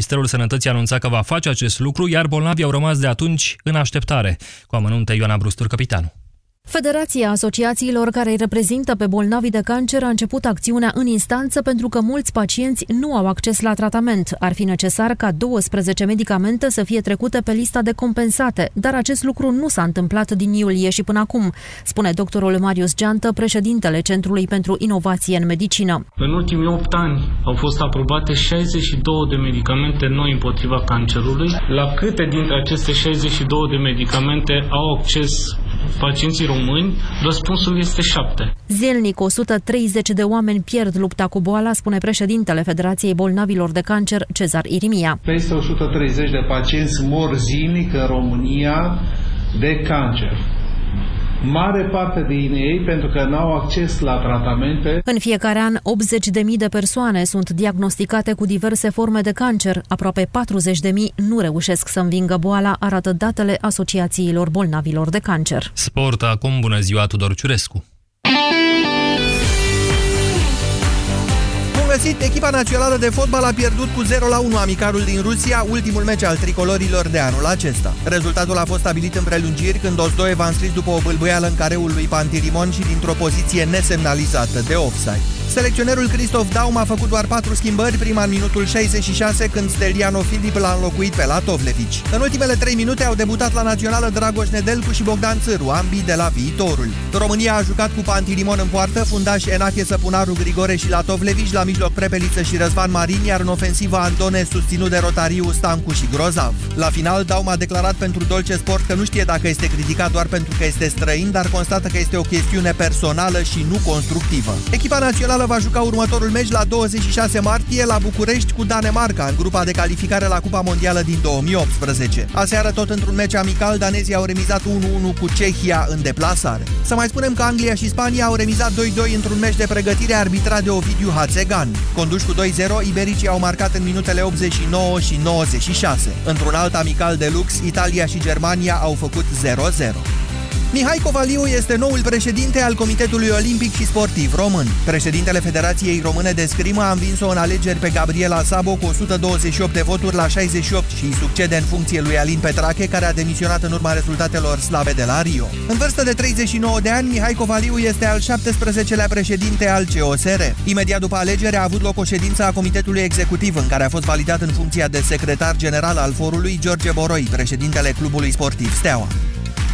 Ministerul Sănătății anunța că va face acest lucru, iar bolnavii au rămas de atunci în așteptare. Cu amănunte Ioana Brustur, capitanul. Federația Asociațiilor care îi reprezintă pe bolnavii de cancer a început acțiunea în instanță pentru că mulți pacienți nu au acces la tratament. Ar fi necesar ca 12 medicamente să fie trecute pe lista de compensate, dar acest lucru nu s-a întâmplat din iulie și până acum, spune doctorul Marius Geantă, președintele Centrului pentru Inovație în Medicină. În ultimii 8 ani au fost aprobate 62 de medicamente noi împotriva cancerului. La câte dintre aceste 62 de medicamente au acces pacienții români, răspunsul este 7. Zilnic, 130 de oameni pierd lupta cu boala, spune președintele Federației Bolnavilor de Cancer, Cezar Irimia. Peste 130 de pacienți mor zilnic în România de cancer mare parte din ei pentru că nu au acces la tratamente. În fiecare an, 80.000 de persoane sunt diagnosticate cu diverse forme de cancer. Aproape 40.000 nu reușesc să învingă boala, arată datele asociațiilor bolnavilor de cancer. Sport acum, bună ziua, Tudor Ciurescu. Găsit! Echipa națională de fotbal a pierdut cu 0-1 amicarul din Rusia, ultimul meci al tricolorilor de anul acesta. Rezultatul a fost stabilit în prelungiri când Ozdoev a înscris după o bâlbâială în careul lui Pantirimon și dintr-o poziție nesemnalizată de offside. Selecționerul Cristof Daum a făcut doar 4 schimbări, prima în minutul 66, când Steliano Filip l-a înlocuit pe Latovlevici. În ultimele 3 minute au debutat la națională Dragoș Nedelcu și Bogdan Țâru, ambii de la viitorul. România a jucat cu Pantirimon în poartă, fundaș Enache Săpunaru, Grigore și Latovlevici, la mijloc Prepeliță și Răzvan Marin, iar în ofensivă Antone susținut de Rotariu, Stancu și Grozav. La final, Daum a declarat pentru Dolce Sport că nu știe dacă este criticat doar pentru că este străin, dar constată că este o chestiune personală și nu constructivă. Echipa națională națională va juca următorul meci la 26 martie la București cu Danemarca, în grupa de calificare la Cupa Mondială din 2018. Aseară, tot într-un meci amical, danezii au remizat 1-1 cu Cehia în deplasare. Să mai spunem că Anglia și Spania au remizat 2-2 într-un meci de pregătire arbitrat de Ovidiu Hațegan. Conduși cu 2-0, ibericii au marcat în minutele 89 și 96. Într-un alt amical de lux, Italia și Germania au făcut 0-0. Mihai Covaliu este noul președinte al Comitetului Olimpic și Sportiv Român. Președintele Federației Române de Scrimă a învins-o în alegeri pe Gabriela Sabo cu 128 de voturi la 68 și îi succede în funcție lui Alin Petrache, care a demisionat în urma rezultatelor slabe de la Rio. În vârstă de 39 de ani, Mihai Covaliu este al 17-lea președinte al COSR. Imediat după alegere a avut loc o ședință a Comitetului Executiv, în care a fost validat în funcția de secretar general al forului George Boroi, președintele clubului sportiv Steaua.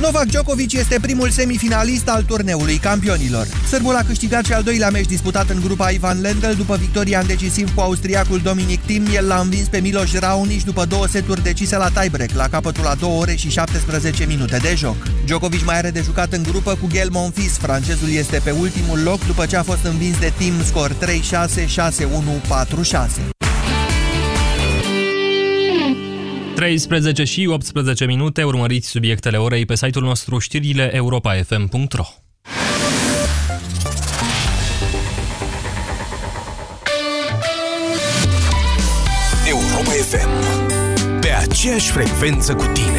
Novak Djokovic este primul semifinalist al turneului campionilor. Sârbul a câștigat și al doilea meci disputat în grupa Ivan Lendl după victoria în decisiv cu austriacul Dominic Thiem. El l-a învins pe Miloš Raonic după două seturi decise la tiebreak, la capătul la 2 ore și 17 minute de joc. Djokovic mai are de jucat în grupă cu Gael Monfils. Francezul este pe ultimul loc după ce a fost învins de Thiem scor 3-6, 6-1, 4-6. 13 și 18 minute, urmăriți subiectele orei pe site-ul nostru știrile europa.fm.ro Europa FM Pe aceeași frecvență cu tine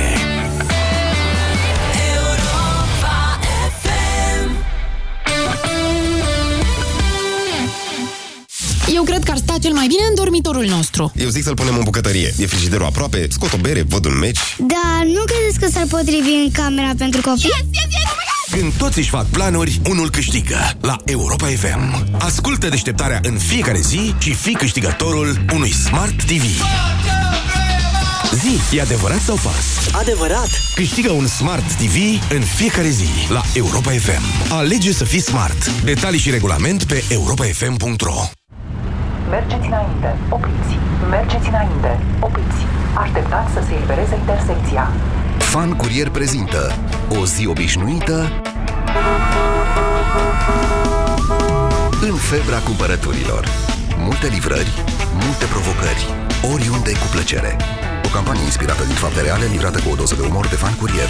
Eu cred că ar sta cel mai bine în dormitorul nostru. Eu zic să-l punem în bucătărie. E frigiderul aproape, scot o bere, văd un meci. Da, nu credeți că s-ar potrivi în camera pentru copii? Yes, yes, yes! Când toți își fac planuri, unul câștigă la Europa FM. Ascultă deșteptarea în fiecare zi și fii câștigătorul unui Smart TV. Zi, e adevărat sau fals? Adevărat! Câștigă un Smart TV în fiecare zi la Europa FM. Alege să fii smart. Detalii și regulament pe europafm.ro Mergeți înainte, opriți. Mergeți înainte, opriți. Așteptați să se elibereze intersecția. Fan Curier prezintă O zi obișnuită În febra cumpărăturilor Multe livrări, multe provocări Oriunde cu plăcere O campanie inspirată din fapte reale Livrată cu o doză de umor de Fan Curier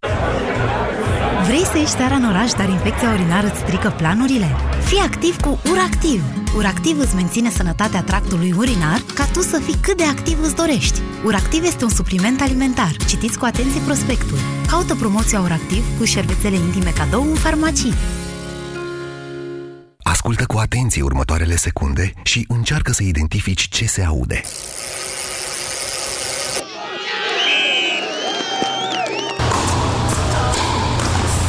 Vrei să ieși seara în oraș, dar infecția urinară îți strică planurile? Fii activ cu URACTIV! URACTIV îți menține sănătatea tractului urinar ca tu să fii cât de activ îți dorești. URACTIV este un supliment alimentar. Citiți cu atenție prospectul. Caută promoția URACTIV cu șervețele intime cadou în farmacii. Ascultă cu atenție următoarele secunde și încearcă să identifici ce se aude.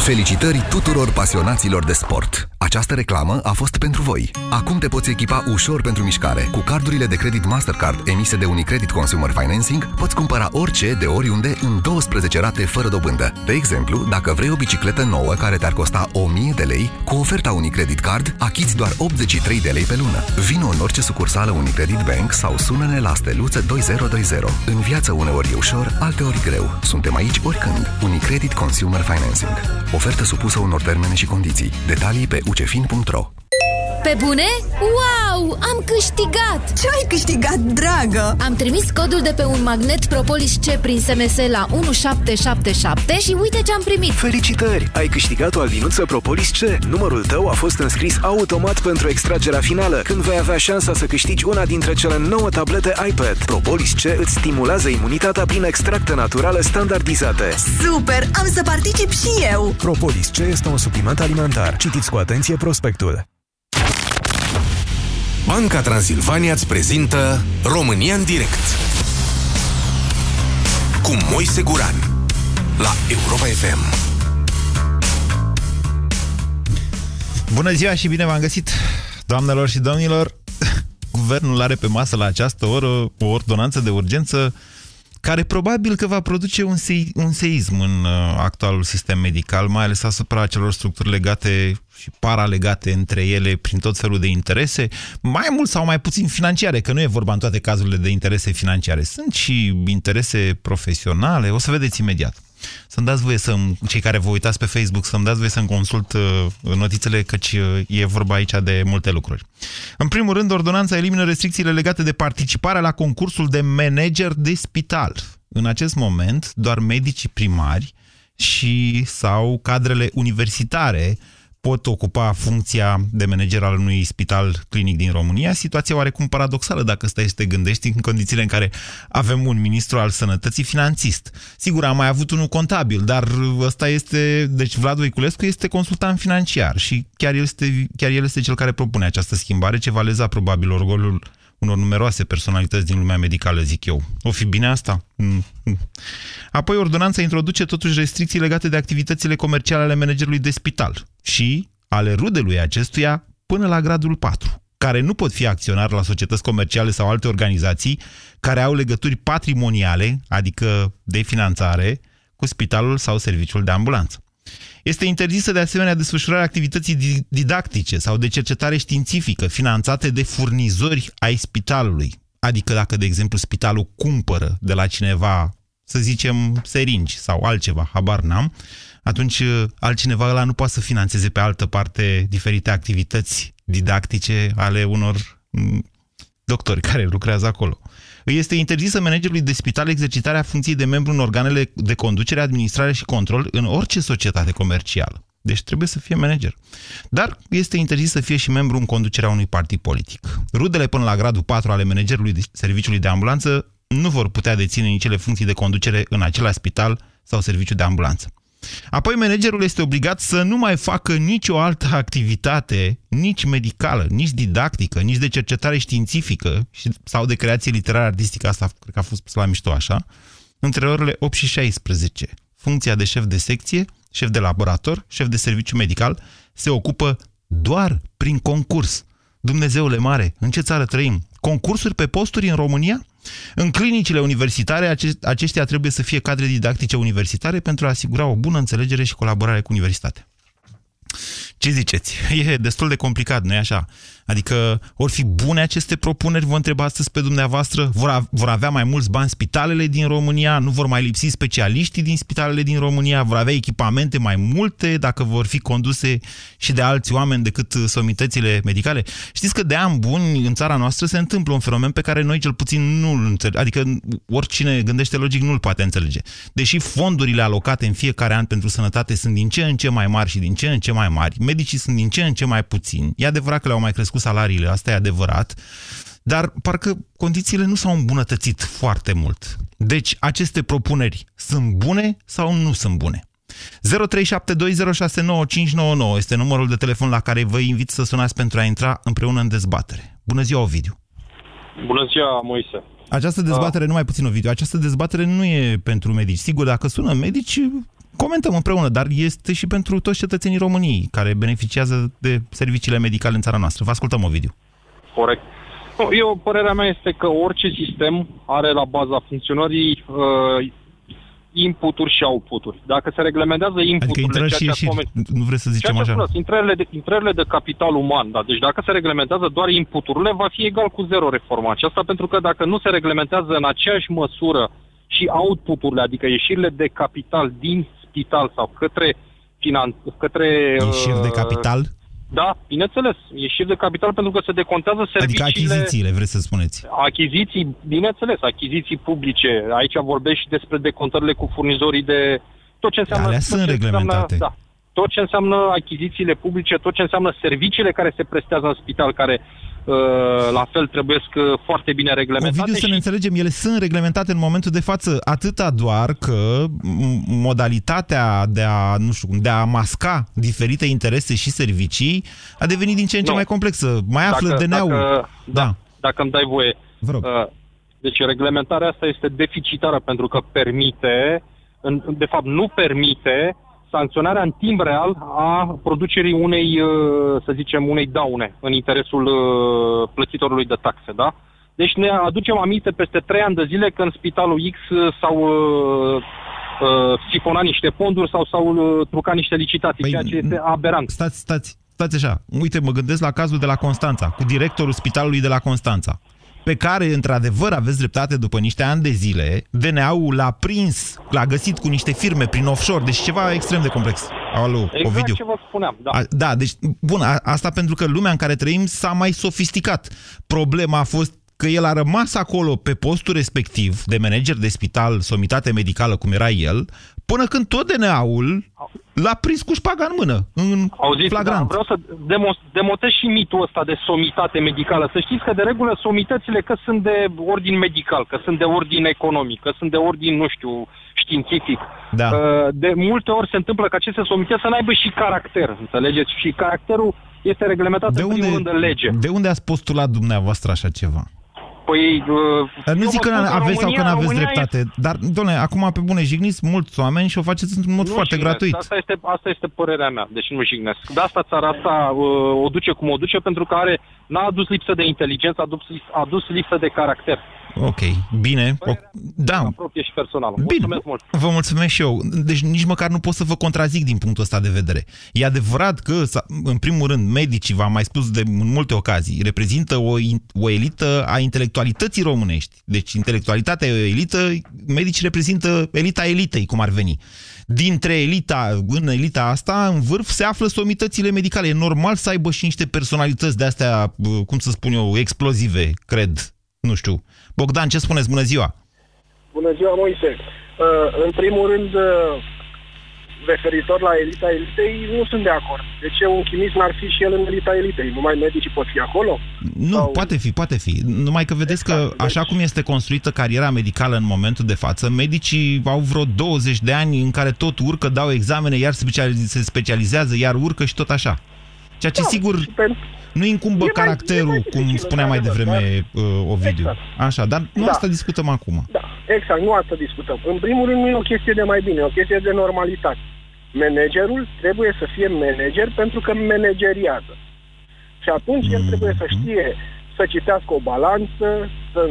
Felicitări tuturor pasionaților de sport! Această reclamă a fost pentru voi. Acum te poți echipa ușor pentru mișcare. Cu cardurile de credit Mastercard emise de Unicredit Consumer Financing, poți cumpăra orice de oriunde în 12 rate fără dobândă. De exemplu, dacă vrei o bicicletă nouă care te-ar costa 1000 de lei, cu oferta Unicredit Card achiți doar 83 de lei pe lună. Vino în orice sucursală Unicredit Bank sau sună-ne la steluță 2020. În viață uneori e ușor, alteori greu. Suntem aici oricând. Unicredit Consumer Financing. Ofertă supusă unor termene și condiții. Detalii pe ucefin.ro Pe bune? Wow! Am câștigat! Ce ai câștigat, dragă? Am trimis codul de pe un magnet Propolis C prin SMS la 1777 și uite ce am primit! Felicitări! Ai câștigat o albinuță Propolis C. Numărul tău a fost înscris automat pentru extragerea finală, când vei avea șansa să câștigi una dintre cele 9 tablete iPad. Propolis C îți stimulează imunitatea prin extracte naturale standardizate. Super! Am să particip și eu! Propolis C este un supliment alimentar. Citiți cu atenție prospectul. Banca Transilvania îți prezintă România în direct cu Moise Guran la Europa FM. Bună ziua și bine v-am găsit, doamnelor și domnilor. Guvernul are pe masă la această oră o ordonanță de urgență care probabil că va produce un, se un seism în uh, actualul sistem medical, mai ales asupra celor structuri legate și paralegate între ele prin tot felul de interese, mai mult sau mai puțin financiare, că nu e vorba în toate cazurile de interese financiare. Sunt și interese profesionale, o să vedeți imediat. Să-mi dați voie să cei care vă uitați pe Facebook, să-mi dați voie să-mi consult uh, notițele, căci uh, e vorba aici de multe lucruri. În primul rând, ordonanța elimină restricțiile legate de participarea la concursul de manager de spital. În acest moment, doar medicii primari și sau cadrele universitare pot ocupa funcția de manager al unui spital clinic din România, situația oarecum paradoxală dacă stai să te gândești în condițiile în care avem un ministru al sănătății finanțist. Sigur, am mai avut unul contabil, dar ăsta este, deci Vlad Voiculescu este consultant financiar și chiar el este, chiar el este cel care propune această schimbare, ce va leza probabil orgolul unor numeroase personalități din lumea medicală, zic eu. O fi bine asta? Mm. Apoi, ordonanța introduce totuși restricții legate de activitățile comerciale ale managerului de spital și ale rudelui acestuia până la gradul 4, care nu pot fi acționari la societăți comerciale sau alte organizații care au legături patrimoniale, adică de finanțare, cu spitalul sau serviciul de ambulanță. Este interzisă de asemenea desfășurarea activității didactice sau de cercetare științifică finanțate de furnizori ai spitalului. Adică dacă, de exemplu, spitalul cumpără de la cineva, să zicem, seringi sau altceva, habar n-am, atunci uh, altcineva ăla nu poate să financeze pe altă parte diferite activități didactice ale unor mm, doctori care lucrează acolo. Îi este interzisă managerului de spital exercitarea funcției de membru în organele de conducere, administrare și control în orice societate comercială. Deci trebuie să fie manager. Dar este interzis să fie și membru în conducerea unui partid politic. Rudele până la gradul 4 ale managerului de serviciului de ambulanță nu vor putea deține nici cele funcții de conducere în același spital sau serviciu de ambulanță. Apoi managerul este obligat să nu mai facă nicio altă activitate, nici medicală, nici didactică, nici de cercetare științifică sau de creație literară artistică, asta cred că a fost spus la mișto așa, între orele 8 și 16. Funcția de șef de secție, șef de laborator, șef de serviciu medical, se ocupă doar prin concurs. Dumnezeule mare, în ce țară trăim? Concursuri pe posturi în România? În clinicile universitare, aceștia trebuie să fie cadre didactice universitare pentru a asigura o bună înțelegere și colaborare cu universitatea. Ce ziceți? E destul de complicat, nu-i așa? Adică, vor fi bune aceste propuneri, vă întreb astăzi pe dumneavoastră? Vor, vor avea mai mulți bani spitalele din România? Nu vor mai lipsi specialiștii din spitalele din România? Vor avea echipamente mai multe dacă vor fi conduse și de alți oameni decât somitățile medicale? Știți că de ani buni în țara noastră se întâmplă un fenomen pe care noi cel puțin nu-l înțelegem. Adică oricine gândește logic nu-l poate înțelege. Deși fondurile alocate în fiecare an pentru sănătate sunt din ce în ce mai mari și din ce în ce mai mari, medicii sunt din ce în ce mai puțini. E adevărat că le-au mai crescut salariile, asta e adevărat, dar parcă condițiile nu s-au îmbunătățit foarte mult. Deci, aceste propuneri sunt bune sau nu sunt bune? 0372069599 este numărul de telefon la care vă invit să sunați pentru a intra împreună în dezbatere. Bună ziua, Ovidiu! Bună ziua, Moise! Această dezbatere, nu mai puțin, Ovidiu, această dezbatere nu e pentru medici. Sigur, dacă sună medici, comentăm împreună, dar este și pentru toți cetățenii României care beneficiază de serviciile medicale în țara noastră. Vă ascultăm, Ovidiu. Corect. Eu, părerea mea este că orice sistem are la baza funcționării uh, inputuri și outputuri. Dacă se reglementează inputurile... Adică și ieșiri, moment, nu vreți să zicem așa? Spus, intrările, de, intrările de capital uman, da. Deci dacă se reglementează doar inputurile, va fi egal cu zero reforma aceasta, pentru că dacă nu se reglementează în aceeași măsură și outputurile, adică ieșirile de capital din spital sau către finan- către... Ieșiri uh, de capital? Da, bineînțeles. Ieșiri de capital pentru că se decontează adică serviciile... Adică achizițiile, vreți să spuneți? Achiziții, bineînțeles, achiziții publice. Aici vorbesc și despre decontările cu furnizorii de... Tot ce înseamnă... Alea sunt reglementate. Înseamnă, da, tot ce înseamnă achizițiile publice, tot ce înseamnă serviciile care se prestează în spital, care Uh, la fel trebuie foarte bine reglementate. Ovidiu, să ne înțelegem, ele sunt reglementate în momentul de față, atâta doar că modalitatea de a, nu știu, de a masca diferite interese și servicii a devenit din ce în ce nu. mai complexă. Mai află dacă, DNA-ul. Dacă, da. da. Dacă îmi dai voie. Vă rog. Uh, deci reglementarea asta este deficitară pentru că permite, de fapt nu permite sancționarea în timp real a producerii unei, uh, să zicem, unei daune în interesul uh, plătitorului de taxe, da? Deci ne aducem aminte peste trei ani de zile când spitalul X s-au uh, uh, sifonat niște fonduri sau s-au uh, trucat niște licitații, păi, ceea ce este aberant. Stați, stați, stați așa. Uite, mă gândesc la cazul de la Constanța, cu directorul spitalului de la Constanța pe care, într-adevăr, aveți dreptate după niște ani de zile, DNA-ul l-a prins, l-a găsit cu niște firme prin offshore, deci ceva extrem de complex. Alo, exact Ovidiu. ce vă spuneam, da. A, da, deci, bun, a, asta pentru că lumea în care trăim s-a mai sofisticat. Problema a fost că el a rămas acolo pe postul respectiv de manager de spital, somitate medicală, cum era el, până când tot DNA-ul l-a prins cu șpaga în mână, în Auziți, flagrant. Da, vreau să demontez și mitul ăsta de somitate medicală. Să știți că de regulă somitățile că sunt de ordin medical, că sunt de ordin economic, că sunt de ordin, nu știu, științific. Da. Uh, de multe ori se întâmplă că aceste somități să n-aibă și caracter, înțelegeți? Și caracterul este reglementat de în unde, primul rând în lege. De unde ați postulat dumneavoastră așa ceva? Păi, uh, nu zic că aveți România, sau că nu aveți România dreptate, e... dar, doamne, acum pe bune jigniți mulți oameni și o faceți într-un mod nu foarte jignesc. gratuit. Asta este, asta este părerea mea, deci nu jignesc. De asta țara asta uh, o duce cum o duce, pentru că are, n-a adus lipsă de inteligență, a adus, a adus lipsă de caracter. Ok, bine. O, da. Apropie și personală. Bine. Mulțumesc mult. Vă mulțumesc și eu. Deci nici măcar nu pot să vă contrazic din punctul ăsta de vedere. E adevărat că, în primul rând, medicii, v-am mai spus de în multe ocazii, reprezintă o, o elită a intelectualității românești. Deci intelectualitatea e o elită, medicii reprezintă elita elitei, cum ar veni. Dintre elita, în elita asta, în vârf, se află somitățile medicale. E normal să aibă și niște personalități de astea, cum să spun eu, explozive, cred. Nu știu Bogdan, ce spuneți? Bună ziua! Bună ziua, Moise! Uh, în primul rând, uh, referitor la elita elitei, nu sunt de acord. De ce un chimist n-ar fi și el în elita elitei? Numai medicii pot fi acolo? Nu, Sau... poate fi, poate fi. Numai că vedeți exact, că, așa deci... cum este construită cariera medicală în momentul de față, medicii au vreo 20 de ani în care tot urcă, dau examene, iar se specializează, iar urcă și tot așa. Ceea ce, da, sigur, pentru nu incumbă e caracterul, mai, cum spunea mai devreme dar... uh, Ovidiu. Exact. Așa, dar nu da. asta discutăm acum. Da, exact, nu asta discutăm. În primul rând nu e o chestie de mai bine, e o chestie de normalitate. Managerul trebuie să fie manager pentru că manageriază. Și atunci mm-hmm. el trebuie să știe să citească o balanță, să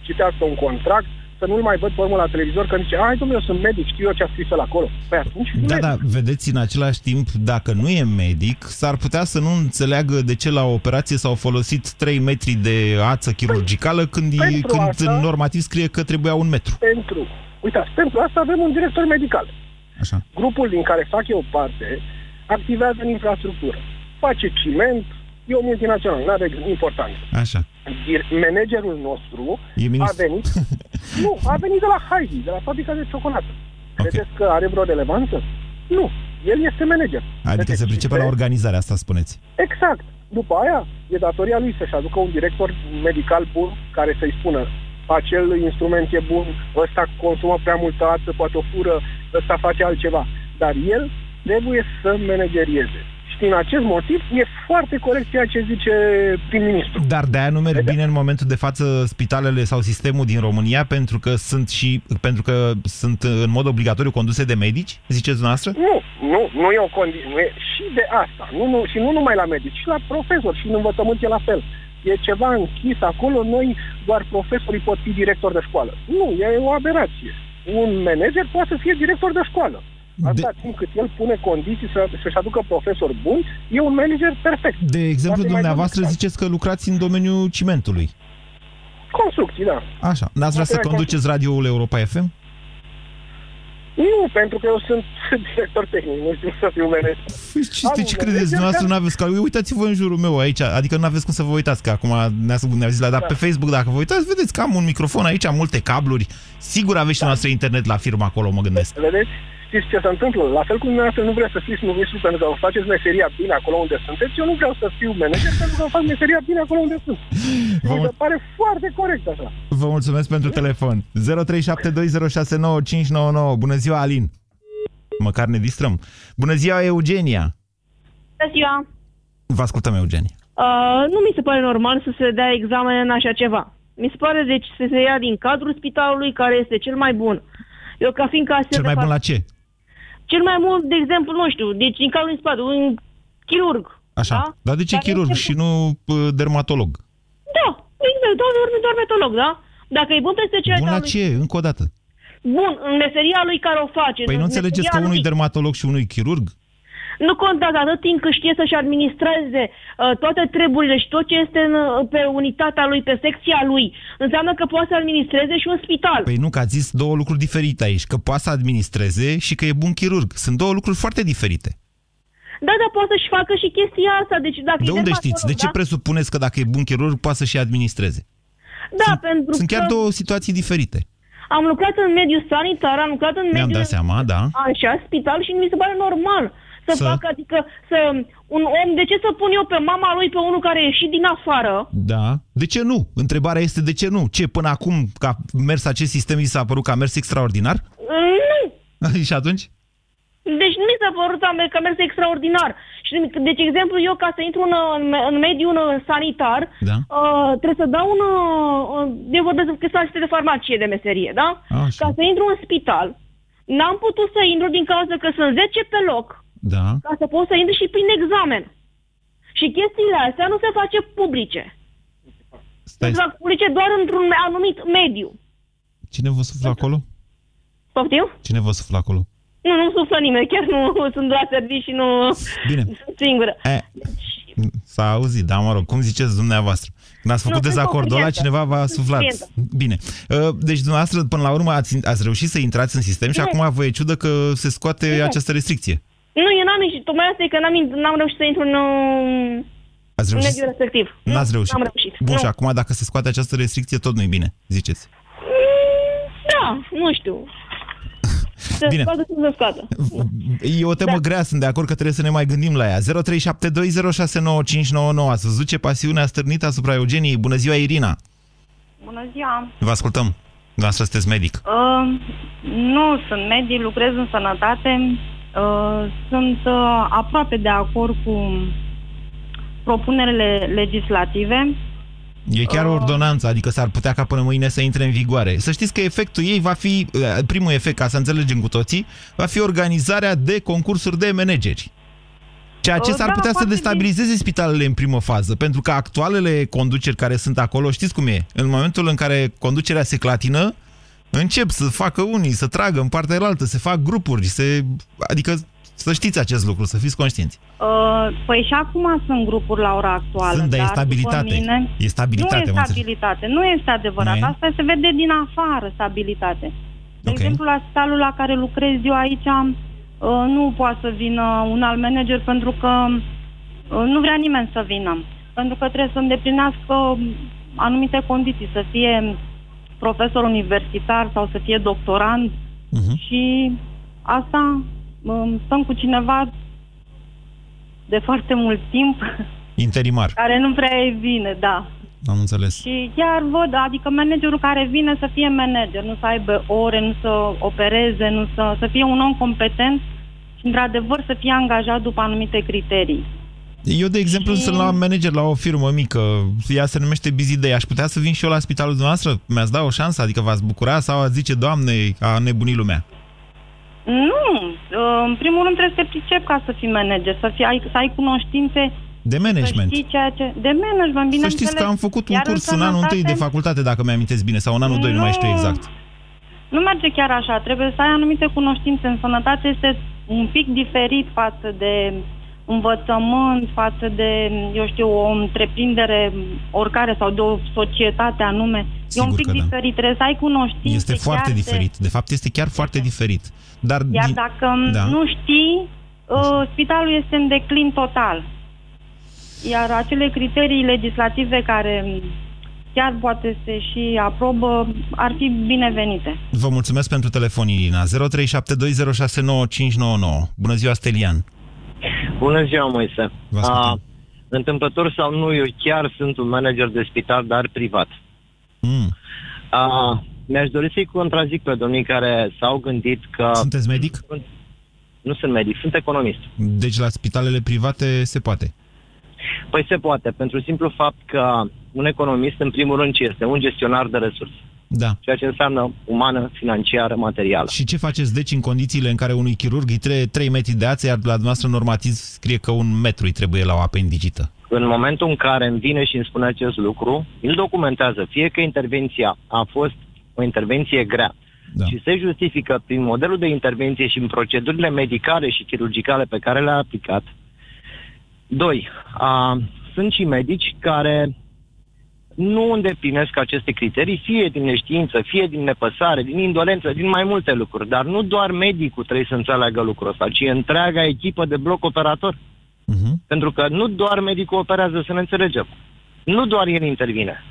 citească un contract, să nu-l mai văd pe urmă la televizor că zice, ai domnule, eu sunt medic, știu eu ce a scris el acolo. Păi atunci Da, medic. da, vedeți, în același timp, dacă nu e medic, s-ar putea să nu înțeleagă de ce la operație s-au folosit 3 metri de ață chirurgicală când, e, pentru când asta- în normativ scrie că trebuia un metru. Pentru, uitați, pentru asta avem un director medical. Așa. Grupul din care fac eu parte activează în infrastructură. Face ciment, e o multinațională, nu are importanță. Așa. Dir- Managerul nostru E a ministru. venit, nu, a venit de la Heidi, de la fabrica de ciocolată. Credeți că are vreo relevanță? Nu, el este manager. Adică se pricepe la organizare, asta spuneți. Exact. După aia, e datoria lui să-și aducă un director medical bun care să-i spună acel instrument e bun, ăsta consumă prea multă ață, poate o fură, ăsta face altceva. Dar el trebuie să managerieze. Și din acest motiv e foarte corect ceea ce zice prim-ministru. Dar de-aia nu merg bine în momentul de față spitalele sau sistemul din România pentru că sunt și pentru că sunt în mod obligatoriu conduse de medici, ziceți dumneavoastră? Nu, nu, nu e o condiție. Nu e și de asta. Nu, nu, și nu numai la medici, și la profesori, și în învățământ e la fel. E ceva închis acolo, noi doar profesorii pot fi director de școală. Nu, e o aberație. Un manager poate să fie director de școală. Asta timp cât el pune condiții să, să-și aducă profesori buni, e un manager perfect. De exemplu, Poate mai dumneavoastră bun- ziceți că lucrați în domeniul cimentului. Construcții, da. Așa. N-ați vrea să Poate mai conduceți radioul Europa FM? Nu, pentru că eu sunt director tehnic, nu știu să fiu manager. Păi ce, de ce credeți dumneavoastră nu aveți cal? Uitați-vă în jurul meu aici, adică nu aveți cum să vă uitați, că acum ne-a, ne zis la, dar Da. pe Facebook dacă vă uitați, vedeți că am un microfon aici, am multe cabluri. Sigur aveți și noastră internet la firmă acolo, mă gândesc. Vedeți? Știți ce se întâmplă? La fel cum dumneavoastră nu vreți să fiți ministru pentru că vă faceți meseria bine acolo unde sunteți, eu nu vreau să fiu manager pentru că fac meseria bine acolo unde sunt. Vă Mi se pare foarte corect așa. Vă mulțumesc pentru telefon. 0372069599. Bună ziua, Alin. Măcar ne distrăm. Bună ziua, Eugenia. Bună ziua! Vă ascultăm, Eugenia. Uh, nu mi se pare normal să se dea examen în așa ceva. Mi se pare deci să se ia din cadrul spitalului care este cel mai bun. Eu ca fiind casier Cel de mai bun fac- la ce? Cel mai mult, de exemplu, nu știu, deci din cadrul din spate, un chirurg. Așa. Da? Dar de ce Care chirurg este- și nu uh, dermatolog? Da, exact, doar dermatolog, da? Dacă e bun pe Bun specialitatea la lui, ce? Încă o dată. bun, în meseria lui care o face. Păi în nu înțelegeți că meseria unui lui, dermatolog și unui chirurg? Nu contează atât timp cât știe să-și administreze uh, toate treburile și tot ce este în, uh, pe unitatea lui, pe secția lui, înseamnă că poate să administreze și un spital. Păi nu, că ați zis două lucruri diferite aici. Că poate să administreze și că e bun chirurg. Sunt două lucruri foarte diferite. Da, dar poate să-și facă și chestia asta. Deci dacă De e unde dermatolog, știți? De ce da? presupuneți că dacă e bun chirurg poate să și administreze? Da, pentru Sunt chiar că două situații diferite. am lucrat în mediul sanitar, am lucrat în Mi-am mediul... dat seama, da. Așa, spital și mi se pare normal să, Să- facă, adică să un om, de ce să pun eu pe mama lui pe unul care a ieșit din afară? Da. De ce nu? Întrebarea este de ce nu? Ce, până acum, ca mers acest sistem, vi s-a părut că a mers extraordinar? Nu! și atunci? Deci nu mi s-a părut a mer- că a mers extraordinar. Și, deci, exemplu, eu ca să intru în, în, în mediul uh, sanitar, Da. uh, trebuie să dau un... Uh, eu vorbesc că este de farmacie de meserie, da? Așa. Ca să intru în spital, n-am putut să intru din cauza că sunt 10 pe loc, Da. ca să pot să intru și prin examen. Și chestiile astea nu se face publice. Stai, Se fac publice doar într-un anumit mediu. cine vă suflă acolo? Poftim? Cine vă suflă acolo? Nu, nu suflă nimeni, chiar nu sunt la serviciu și nu Bine. sunt singură. E, s-a auzit, da, mă rog, cum ziceți dumneavoastră? Când ați făcut Nu, sunt dezacordul ăla, clientă. cineva v-a Sunt suflat. clientă. Bine. Uh, Deci, dumneavoastră, până la urmă, ați, ați reușit să intrați în sistem și Nu. acum vă e ciudă că se scoate Nu. această restricție. Nu, eu n-am ieșit. Tocmai asta e că n-am, n-am reușit să intru în, uh, Ați în reușit? mediul respectiv. N-ați Nu, reușit. N-am reușit. Bun, nu. și acum, dacă se scoate această restricție, tot nu-i bine, ziceți. Da, nu știu. Se Bine. scoată, să se scoată. E o temă grea, sunt de acord că trebuie să ne mai gândim la ea. 0372069599. Ați văzut ce pasiune a stârnit asupra Eugeniei? Bună ziua, Irina! Bună ziua! Vă ascultăm. Dumneavoastră sunteți medic. Uh, nu sunt medic, lucrez în sănătate. Uh, sunt uh, aproape de acord cu propunerile legislative. E chiar o ordonanță, adică s-ar putea ca până mâine să intre în vigoare. Să știți că efectul ei va fi, primul efect, ca să înțelegem cu toții, va fi organizarea de concursuri de manageri. Ceea ce Uh, s-ar da, putea să foarte destabilizeze spitalele în primă fază, pentru că actualele conduceri care sunt acolo, știți cum e, în momentul în care conducerea se clatină, încep să facă unii, să tragă în partea altă, se fac grupuri, se... adică să știți acest lucru, să fiți conștienți. Uh, păi și acum sunt grupuri la ora actuală. Sunt, dar e după stabilitate. Mine, E stabilitate, Nu mă e înțeleg. stabilitate, nu este adevărat. Nu e? Asta se vede din afară, stabilitate. De Ok. exemplu, la spitalul la care lucrez eu aici, uh, nu poate să vină un alt manager pentru că uh, nu vrea nimeni să vină. Pentru că trebuie să îndeplinească anumite condiții, să fie profesor universitar sau să fie doctorand Mhm. și asta um, stăm cu cineva de foarte mult timp Interimar, care nu prea e vine, da. am înțeles. Și chiar văd, adică managerul care vine să fie manager, nu să aibă ore, nu să opereze, nu să, să fie un om competent și într-adevăr să fie angajat după anumite criterii. Eu, de exemplu, Și- sunt la manager la o firmă mică, ea se numește Busy Day. Aș putea să vin și eu la spitalul dumneavoastră? Mi-ați da o șansă? Adică v-ați bucura sau ați zice, Doamne, a nebunit lumea? Nu, uh, în primul rând trebuie să te pricepi ca să fii manager, să, fii, ai, să ai cunoștințe, De să management. știi ceea ce... De management, bine Să știți că am făcut un Iar curs în anul întâi de facultate, dacă mi-amintesc bine, sau în anul 2, nu mai știu Nu. exact. Nu merge chiar așa, trebuie să ai anumite cunoștințe. În sănătate este un pic diferit față de învățământ, față de, eu știu, o întreprindere oricare sau de o societate anume. Sigur e un pic că da. diferit, trebuie să ai cunoștințe. Este foarte chiar de- diferit. De fapt, este chiar foarte diferit. Dar Iar din- dacă Da. nu știi, uh, spitalul este în declin total. Iar acele criterii legislative care chiar poate se și aprobă ar fi binevenite. Vă mulțumesc pentru telefon, Irina. 0372069599. Bună ziua, Stelian. Bună ziua, Moise. Vă ascultăm. A, întâmplător sau nu, eu chiar sunt un manager de spital, dar privat. Mm. A, mi-aș dori să-i contrazic pe domnii care s-au gândit că... Sunteți medic? Nu sunt medic, sunt economist. Deci la spitalele private se poate. Păi se poate, pentru simplu fapt că un economist, în primul rând, ce este? Un gestionar de resurse. Da. Ceea ce înseamnă umană, financiară, materială. Și ce faceți, deci, în condițiile în care unui chirurg îi trebuie 3 metri de ață, iar la dumneavoastră normativ scrie că un metru îi trebuie la o apendicită? În momentul în care îmi vine și îmi spune acest lucru, îl documentează. Fie că intervenția a fost o intervenție grea da. și se justifică prin modelul de intervenție și în procedurile medicale și chirurgicale pe care le-a aplicat. Doi, a, sunt și medici care nu îndeplinesc aceste criterii, fie din neștiință, fie din nepăsare, din indolență, din mai multe lucruri. Dar nu doar medicul trebuie să înțeleagă lucrul ăsta, ci întreaga echipă de bloc operator. Uh-huh. Pentru că nu doar medicul operează, să ne înțelegem. Nu doar el intervine.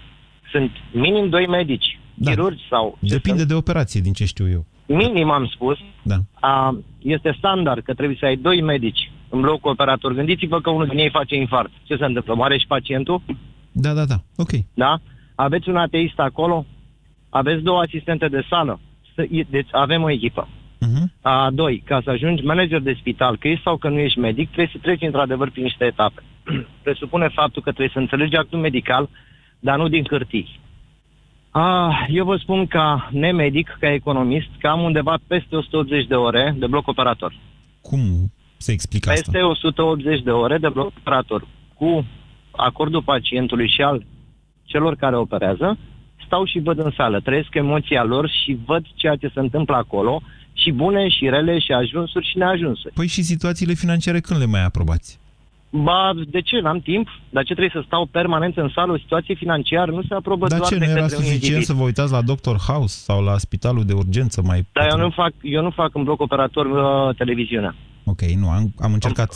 Sunt minim doi medici, da. chirurgi sau... ce Depinde sunt. de operație, din ce știu eu. Minim am spus. Da. A, este standard că trebuie să ai doi medici în blocul operator. Gândiți-vă că unul din ei face infart. Ce se întâmplă? Moare și pacientul? Da, da, da. Ok. Da? Aveți un ateist acolo? Aveți două asistente de sală? Să- e- Deci avem o echipă. Uh-huh. A doi, ca să ajungi manager de spital, că ești sau că nu ești medic, trebuie să treci într-adevăr prin niște etape. Presupune faptul că trebuie să înțelegi actul medical, dar nu din hârtii. Ah, eu vă spun ca nemedic, ca economist, că am undeva peste 180 de ore de bloc operator. Cum se explică asta? Peste 180 de ore de bloc operator. Cu acordul pacientului și al celor care operează, stau și văd în sală, trăiesc emoția lor și văd ceea ce se întâmplă acolo, și bune, și rele, și ajunsuri, și neajunsuri. Păi și situațiile financiare când le mai aprobați? Ba, de ce? N-am timp? Dar ce trebuie să stau permanent în sală? O situație financiară nu se aprobă Dar doar ce, de nu era către un suficient individ. să vă uitați la Doctor House sau la spitalul de urgență mai... Dar eu nu fac, eu nu fac în bloc operator uh, televiziunea. Ok, nu, am, am încercat...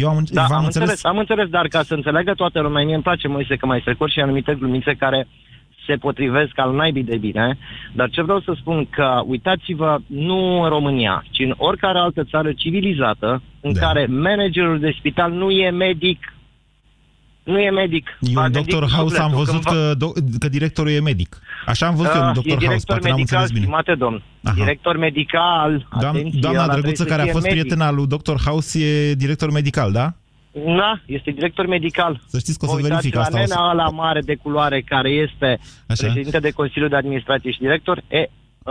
Eu am, Da, v-am am înțeles... înțeles, am înțeles, dar ca să înțeleagă toată lumea, mie îmi place, Moise, că mai strecor și anumite glumițe care se potrivesc al naibii de bine, dar ce vreau să spun că, uitați-vă, nu în România, ci în oricare altă țară civilizată, în Da. care managerul de spital nu e medic, nu e medic. Eu V-a în gândit Doctor House am sufletul văzut când va- că, do- că directorul e medic. Așa am văzut eu în Ah, Doctor e House, director poate n-am medical, înțeles bine. stimate domn. Aha. Director medical, Doam, atenție, doamna ăla drăguță trebuie care a să fost fie medic. prietena lui Doctor House e director medical, da? Da, este director medical. Să știți că o să Vă uitați verific la asta. o să- nena ăla mare de culoare care este Așa. președinte de Consiliu de Administrație și director, e,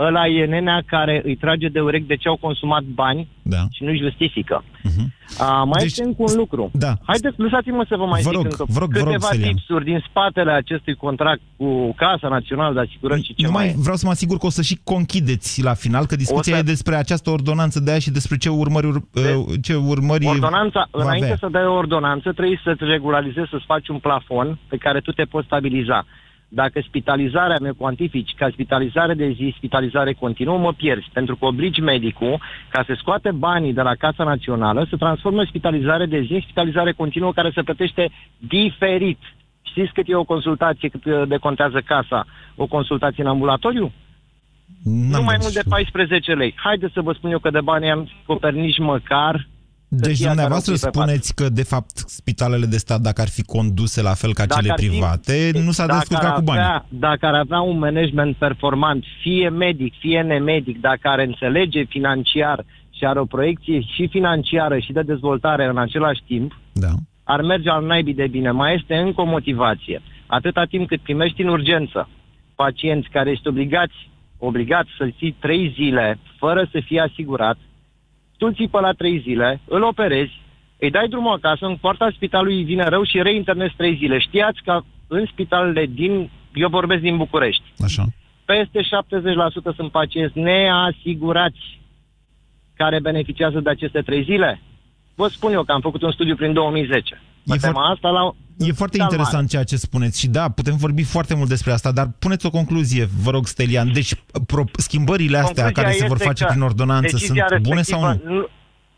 ăla e nenea care îi trage de urechi de ce au consumat bani da. și nu-și justifică. A, mai Deci- este încă un lucru. Da. Haideți, lăsați-mă să vă mai Vă zic rog, încă vă rog, vă rog, câteva Stelian. tipsuri din spatele acestui contract cu Casa Națională de Asigurări și ce Nu mai mai e. vreau să mă asigur că o să și conchideți la final, că discuția O să- e despre această ordonanță de aia și despre ce urmări, ur- ce urmări Ordonanța, va înainte avea. să dai o ordonanță, trebuie să-ți regularizezi, să-ți faci un plafon pe care tu te poți stabiliza. Dacă spitalizarea mi cuantifici ca spitalizare de zi, spitalizare continuă, mă pierzi, pentru că obligi medicul ca să scoate banii de la Casa Națională să transforme spitalizare de zi în spitalizare continuă care se plătește diferit. Știți cât e o consultație, cât uh, decontează casa? O consultație în ambulatoriu? nu mai mult de 14 lei. Haideți să vă spun eu că de bani am acoperit nici măcar Deci hârtia dumneavoastră care o pui pe spuneți că, de fapt, spitalele de stat, dacă ar fi conduse la fel ca Dacă cele ar fi- private, nu s-a dacă descurcat ar cu banii. avea, Dacă ar avea un management performant, fie medic, fie nemedic, dacă ar înțelege financiar și are o proiecție și financiară și de dezvoltare în același timp, da. ar merge al naibii de bine. Mai este încă o motivație. Atâta timp cât primești în urgență pacienți care ești obligați, obligați să ții trei zile fără să fie asigurat, tu îl ții pe la trei zile, îl operezi, îi dai drumul acasă, în poarta spitalului îi vine rău și reinternezi trei zile. Știați că în spitalele din, eu vorbesc din București, Așa. peste 70% sunt pacienți neasigurați care beneficiază de aceste trei zile? Vă spun eu că am făcut un studiu prin 2010. Pe tema asta la E foarte spital interesant ceea ce spuneți și da, putem vorbi foarte mult despre asta, dar puneți o concluzie, vă rog, Stelian. Deci, pro, schimbările astea Concluzia care se vor este face că prin ordonanță decizia sunt bune sau nu? respectivă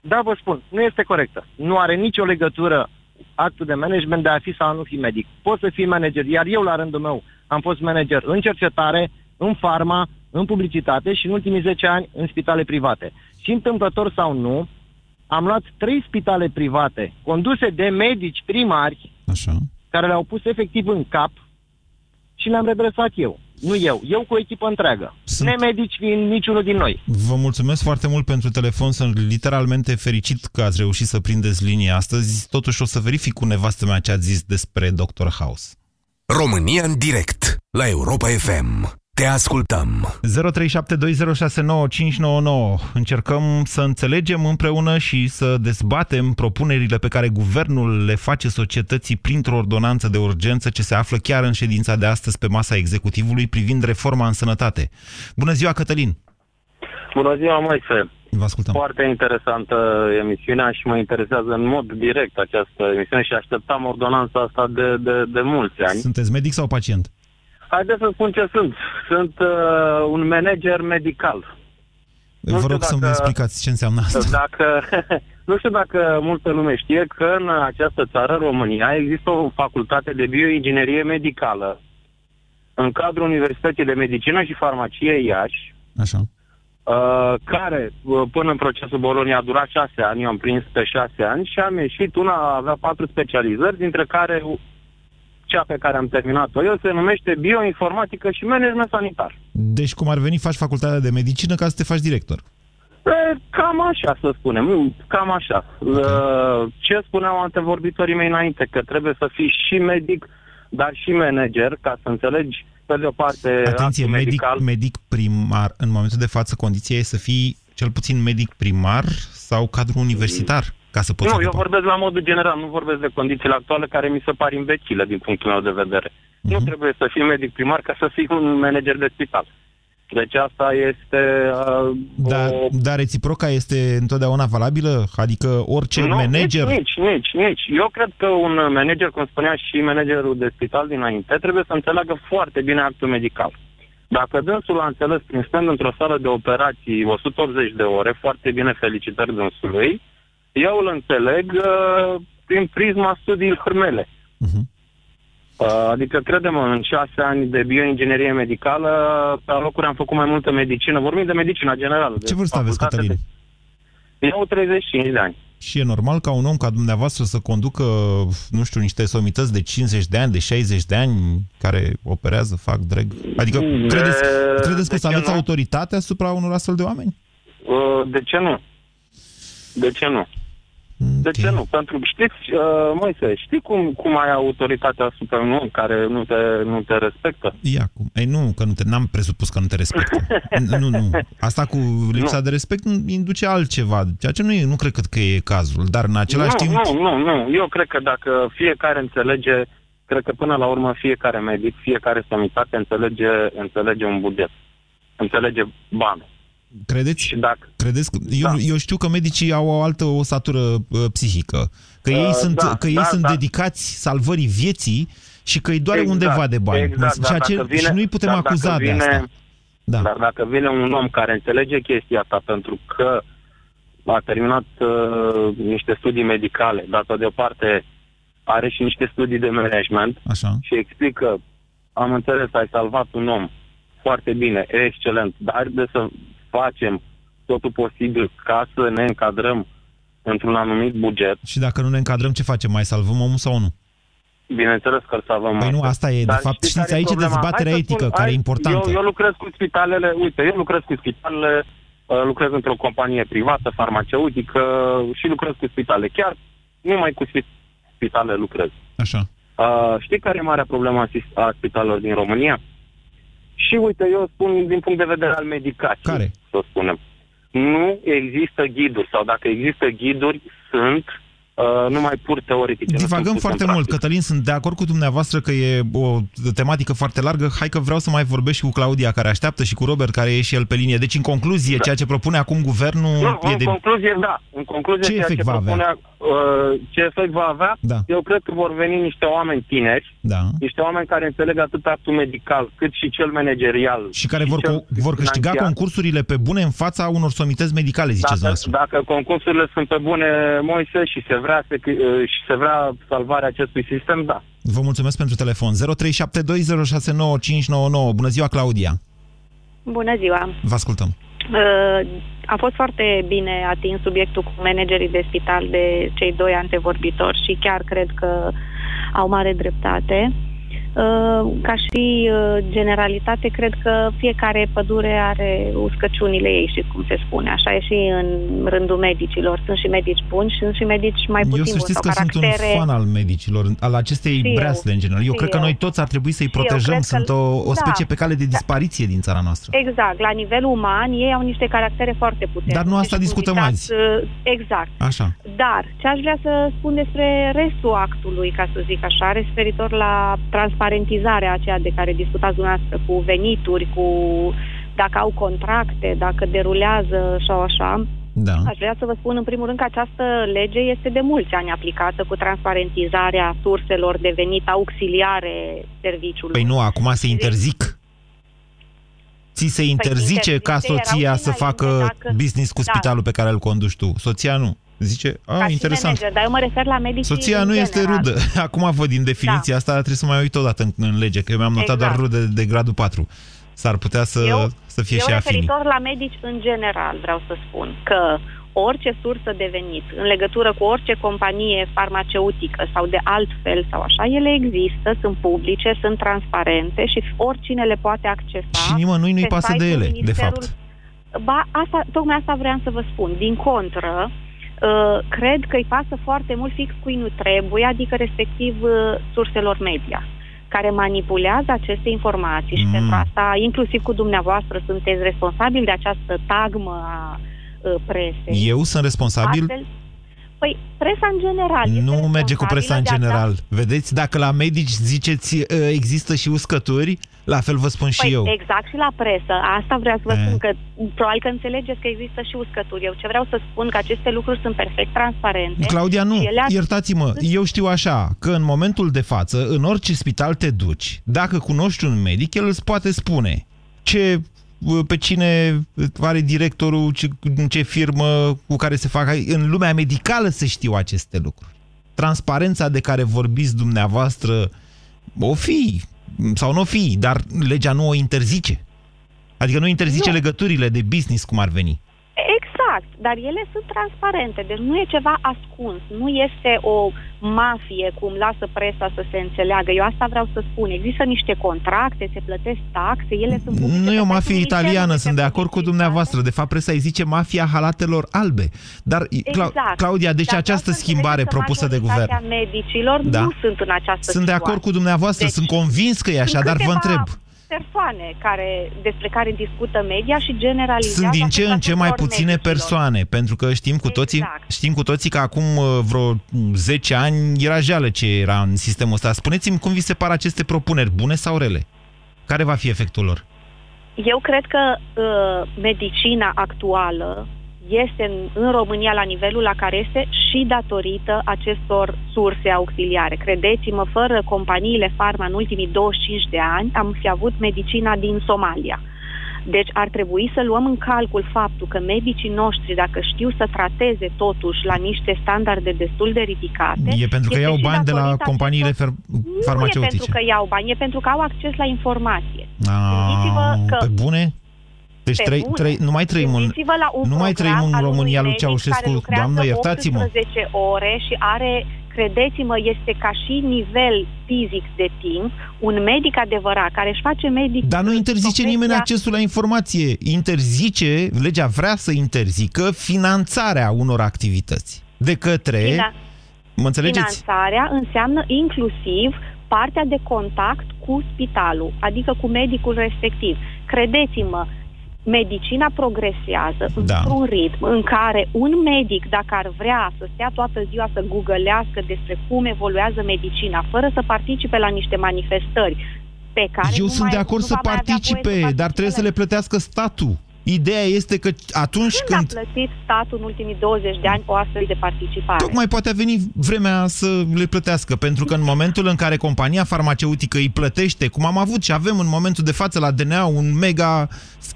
Da, vă spun, nu este corectă. Nu are nicio legătură actul de management de a fi sau a nu fi medic. Poți să fii manager, iar eu la rândul meu am fost manager în cercetare, în farma, în publicitate și în ultimii 10 ani în spitale private. Și întâmplător sau nu, am luat trei spitale private conduse de medici primari Așa. care le-au pus efectiv în cap și le-am redresat eu. Nu eu, eu cu o echipă întreagă. Sunt- Nemedici fiind niciunul din noi. Vă mulțumesc foarte mult pentru telefon, sunt literalmente fericit că ați reușit să prindeți linia astăzi. Totuși o să verific cu nevastă mea ce ați zis despre Dr. House. România în direct la Europa FM. Te ascultăm. 0372069599. Încercăm să înțelegem împreună și să dezbatem propunerile pe care guvernul le face societății printr-o ordonanță de urgență ce se află chiar în ședința de astăzi pe masa executivului privind reforma în sănătate. Bună ziua, Cătălin! Bună ziua, Moise. Vă ascultăm. Foarte interesantă emisiunea și mă interesează în mod direct această emisiune și așteptam ordonanța asta de, de, de mulți ani. Sunteți medic sau pacient? Haideți să spun ce sunt. Sunt uh, un manager medical. Nu Vă știu rog să-mi dacă- explicați ce înseamnă asta. Dacă, nu știu dacă multă lume știe că în această țară, România, există o facultate de bioinginerie medicală în cadrul Universității de Medicină și Farmacie Iași, Așa. uh, care uh, până în procesul Bolonia a durat șase ani, eu am prins pe șase ani și am ieșit, una avea patru specializări, dintre care cea pe care am terminat-o eu se numește bioinformatică și management sanitar. Deci, cum ar veni, faci facultatea de medicină ca să te faci director. E, cam așa, să spunem, nu, cam așa. Uh, Ce spuneau antevorbitorii mei înainte, că trebuie să fii și medic, dar și manager, ca să înțelegi, pe de o parte, Atenție, actul medic, medical. medic primar. În momentul de față, condiția e să fii cel puțin medic primar sau cadru universitar, ca să poți Nu, ocupa. eu vorbesc la modul general, nu vorbesc de condițiile actuale care mi se par imbecile din punctul meu de vedere. Nu Mhm. trebuie să fii medic primar ca să fii un manager de spital. Deci asta este uh, Dar, o dar reciproca este întotdeauna valabilă? Adică orice nu, manager... Nici, nici, nici, nici. Eu cred că un manager, cum spunea și managerul de spital dinainte, trebuie să înțeleagă foarte bine actul medical. Dacă dânsul a înțeles prin stând într-o sală de operații 180 de ore, foarte bine felicitări dânsului, eu îl înțeleg uh, prin prisma studiilor mele. Mhm. Uh, adică, credem, în șase ani de bioinginerie medicală, pe alocuri am făcut mai multă medicină. Vorbim de medicina generală. Ce de vârstă aveți, facultate Cătălin? De... Eu 35 de ani. Și e normal ca un om ca dumneavoastră să conducă, nu știu, niște somități de 50 de ani, de 60 de ani, care operează, fac drag. Adică De- credeți, credeți că de să ce aveți nu? autoritate asupra unor astfel de oameni? Uh, de ce nu? De ce nu? De ce nu? Pentru, știți, uh, Moise, știi cum, cum ai autoritatea asupra un om care nu te, nu te respectă? Ia cum? Ei, nu, că nu te, n-am presupus că nu te respectă. N- nu, nu. Asta cu lipsa Nu. de respect induce altceva, ceea ce nu, e, nu cred că e cazul. Dar în același nu, timp... nu, nu, nu. Eu cred că dacă fiecare înțelege, cred că până la urmă fiecare medic, fiecare sanitate înțelege, înțelege un buget. Înțelege bani. Credeți? Și dacă, Credeți? că- Eu, da. eu știu că medicii au o altă o satură uh, psihică. Că ei Uh, sunt, da, că ei da, sunt da. dedicați salvării vieții și că îi doare Exact, undeva de bani. Exact, ceea dar ce, dacă vine- și nu-i putem dar dacă acuza de vine- asta. Da. Dar dacă vine un om care înțelege chestia asta pentru că a terminat uh, niște studii medicale, dar pe de o parte are și niște studii de management Așa. și explică, am înțeles, ai salvat un om, foarte bine, e excelent, dar haideți să facem totul posibil ca să ne încadrăm într-un anumit buget. Și dacă nu ne încadrăm, ce facem? Mai salvăm omul sau nu? Bineînțeles că îl salvăm. Păi nu, asta e, de Dar fapt, știți, care aici e problema? dezbaterea Hai să etică, care e importantă. Eu, eu lucrez cu spitalele, uite, eu lucrez cu spitalele, uh, lucrez într-o companie privată, farmaceutică și lucrez cu spitale. Chiar numai cu spi- spitale lucrez. Așa. Uh, știi care e marea problemă a, sis- a spitalelor din România? Și uite, eu spun din punct de vedere al medicației, Care? Să spunem. Nu există ghiduri sau dacă există ghiduri, sunt uh, numai pur teoretice. nu sunt Divagăm puse foarte în mult. practică. Cătălin, sunt de acord cu dumneavoastră că e o tematică foarte largă. Hai că vreau să mai vorbesc și cu Claudia, care așteaptă, și cu Robert, care e și el pe linie. Deci, în concluzie, ceea ce propune acum guvernul Nu, e în de... concluzie, da. În concluzie, Ce ceea efect ce va avea? Propunea, uh, ce efect va avea? Da. Eu cred că vor veni niște oameni tineri, Da. niște oameni care înțeleg atât actul medical, cât și cel managerial. Și care vor, cel co- vor câștiga financiar. concursurile pe bune în fața unor somități medicale, ziceți Dacă, dumneavoastră. dacă concursurile sunt pe bune, Moise, și se vrea, se, uh, și se vrea salvarea acestui sistem, da. Vă mulțumesc pentru telefon. 0372069599. Bună ziua, Claudia. Bună ziua! Vă ascultăm. Uh, A fost foarte bine atins subiectul cu managerii de spital de cei doi antevorbitori și chiar cred că au mare dreptate. Uh, Ca și uh, generalitate, cred că fiecare pădure are uscăciunile ei și cum se spune. Așa e și în rândul medicilor. Sunt și medici buni și sunt și medici mai puțin Eu să buni știți sau că sunt un caractere. fan al medicilor, al acestei Și eu. breasle în general. Eu Și cred că eu. noi toți ar trebui să-i Și eu protejăm. cred că- Sunt o, o da. specie pe cale de dispariție din țara noastră. Exact, la nivel uman, ei au niște caractere foarte puternice. Dar nu asta și cum discutăm ziceați, azi. uh, Exact. Așa. Dar ce aș vrea să spun despre restul actului, ca să zic așa, referitor la transparentizarea aceea de care discutați dumneavoastră, cu venituri, cu dacă au contracte, dacă derulează sau așa, Da. Aș vrea să vă spun în primul rând că această lege este de mulți ani aplicată cu transparentizarea surselor de venit auxiliare serviciului. Păi nu, acum se interzic. Ți se interzice interzice, ca soția erau să dinainte, facă dacă- business cu da. spitalul pe care îl conduci tu. Soția nu. Zice, a, Ca și interesant. manager, dar eu mă refer la medici Soția nu este rudă. Acum văd din definiția asta, trebuie să mai uit odată în, în lege, că eu mi-am notat Exact. doar rude de gradul 4. S-ar putea să, Eu- să fie eu și afinii. referitor la medici în general vreau să spun că orice sursă de venit în legătură cu orice companie farmaceutică sau de altfel sau așa, ele există, sunt publice, sunt transparente și oricine le poate accesa. Și nimănui nu-i pe pasă de site-ul ele, de Ministerul- fapt. Ba, asta, tocmai asta vreau să vă spun. Din contră, uh, cred că îi pasă foarte mult fix cui nu trebuie, adică respectiv uh, surselor media care manipulează aceste informații și Mm. pentru asta, inclusiv cu dumneavoastră, sunteți responsabili de această tagmă a uh, presei. Eu sunt responsabil? Astfel, păi, presa în general. este Nu merge cu presa în responsabilă de a da- general. Vedeți, dacă la medici ziceți uh, există și uscături, la fel vă spun și Păi, eu. exact și la presă. Asta vreau să vă Eh. spun că probabil că înțelegeți că există și uscături. Eu ce vreau să spun că aceste lucruri sunt perfect transparente. Claudia, nu, și ele ar- iertați-mă, eu știu așa, că în momentul de față, în orice spital te duci, dacă cunoști un medic, el îți poate spune ce pe cine are directorul, ce, în ce firmă cu care se fac. În lumea medicală se știu aceste lucruri. Transparența de care vorbiți dumneavoastră o fi sau nu o fi, dar legea nu o interzice. Adică nu interzice Nu. legăturile de business cum ar veni. Exact, dar ele sunt transparente, deci nu e ceva ascuns, nu este o mafie cum lasă presa să se înțeleagă. Eu asta vreau să spun. Există niște contracte, se plătesc taxe, ele sunt publice Nu e o pe mafie site-ul italiană, Ministerului sunt de acord cu dumneavoastră. De fapt, presa îi zice mafia halatelor albe. Dar, Cla- Exact. Claudia, deci Dar această vreau să schimbare înțelegeți că propusă de guvern... majoritatea medicilor Da. nu sunt în această Sunt de acord cu dumneavoastră, Deci, sunt convins că e așa, sunt dar vă câteva întreb. Persoane care, despre care discută media și generalizează Sunt din ce asupra în ce mai tuturor puține medicilor. persoane, pentru că știm cu toții, Exact. știm cu toții că acum uh, vreo 10 ani era jeală ce era în sistemul ăsta. Spuneți-mi cum vi se par aceste propuneri, bune sau rele? Care va fi efectul lor? Eu cred că uh, medicina actuală este în, în România la nivelul la care este și datorită acestor surse auxiliare. Credeți-mă, fără companiile farma în ultimii 25 de ani am fi avut medicina din Somalia. Deci ar trebui să luăm în calcul faptul că medicii noștri, dacă știu să trateze totuși la niște standarde destul de ridicate... E pentru că este iau și bani de la datorită companiile fer- Nu e pentru farmaceutice. că iau bani, e pentru că au acces la informație. A, Gândiți-vă că pe bune? Deci Pe trei, bune. trei, nu mai trăim în, Gândiți-vă la un nu mai trăim program în al unui România lui medic Ceaușescu. care lucrează Doamnă, iertați-mă. 18 ore și are, credeți-mă, este ca și nivel fizic de timp, un medic adevărat care își face medic... Dar nu interzice profesia- nimeni accesul la informație. Interzice, legea vrea să interzică finanțarea unor activități de către... Fina- Mă înțelegeți? Finanțarea înseamnă inclusiv partea de contact cu spitalul, adică cu medicul respectiv. Credeți-mă, medicina progresează Da. într-un ritm în care un medic, dacă ar vrea să stea toată ziua să googlească despre cum evoluează medicina, fără să participe la niște manifestări pe care Eu nu sunt mai, de acord nu să va mai avea voie participe, dar trebuie să le plătească statul. Ideea este că atunci Când când a plătit statul în ultimii 20 de ani o astfel de participare? Tocmai poate a venit vremea să le plătească, pentru că în momentul în care compania farmaceutică îi plătește, cum am avut și avem în momentul de față la DNA un mega,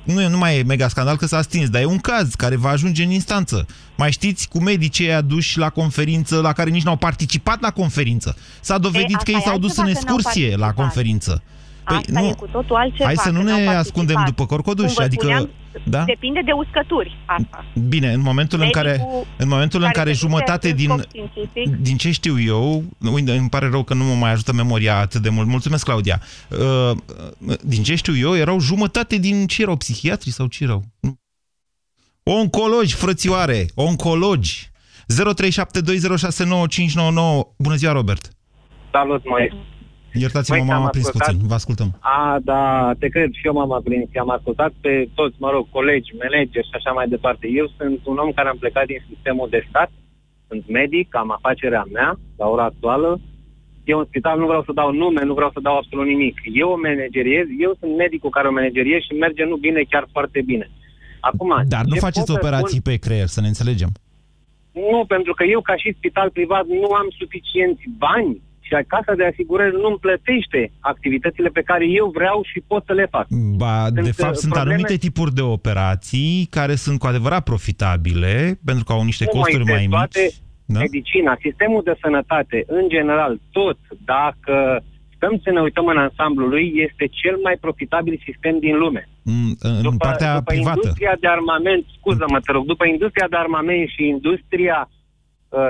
nu, e, nu mai e mega scandal că s-a stins, dar e un caz care va ajunge în instanță. Mai știți cu medicii aduși la conferință, la care nici n-au participat la conferință. S-a dovedit asta că ei e s-au dus în altceva că n-au excursie la participat. conferință. Păi, Asta nu. e cu totul altceva. Hai să nu că ne n-au participat. ascundem după corcoduși, Cum vă adică- spuneam, da? Depinde de uscături asta. Bine, în momentul în care, Medicul în momentul în care care se duce jumătate în din, scop științific. din ce știu eu, uite, îmi pare rău că nu mă mai ajută memoria atât de mult. Mulțumesc, Claudia. Uh, Din ce știu eu, erau jumătate din ce erau psihiatri sau ce erau? Nu. Oncologi, frățioare, oncologi. 0372069599. Bună ziua, Robert. Salut, mai. Iertați-mă, Măi, că am m-am prins ascultat. puțin. Vă ascultăm. A, da, te cred, și eu m-am aprins. Am ascultat pe toți, mă rog, colegi, manageri și așa mai departe. Eu sunt un om care am plecat din sistemul de stat, sunt medic, am afacerea mea, la ora actuală. Eu în spital nu vreau să dau nume, nu vreau să dau absolut nimic. Eu o manageriez, eu sunt medicul care o manageriez și merge nu bine, chiar foarte bine. Acum, Dar nu ce faceți pot să operații pe creier, să ne înțelegem. Nu, pentru că eu, ca și spital privat, nu am suficienți bani și casa de asigurări nu-mi plătește activitățile pe care eu vreau și pot să le fac. Ba, de Sunt, fapt, uh, sunt probleme- anumite tipuri de operații care sunt cu adevărat profitabile, pentru că au niște Nu costuri de mai toate mici. Da? Medicina, sistemul de sănătate, în general, tot, dacă stăm să ne uităm în ansamblul lui, este cel mai profitabil sistem din lume. Mm, În După, partea după privată. industria de armament, scuză-mă, te rog, după industria de armament și industria uh,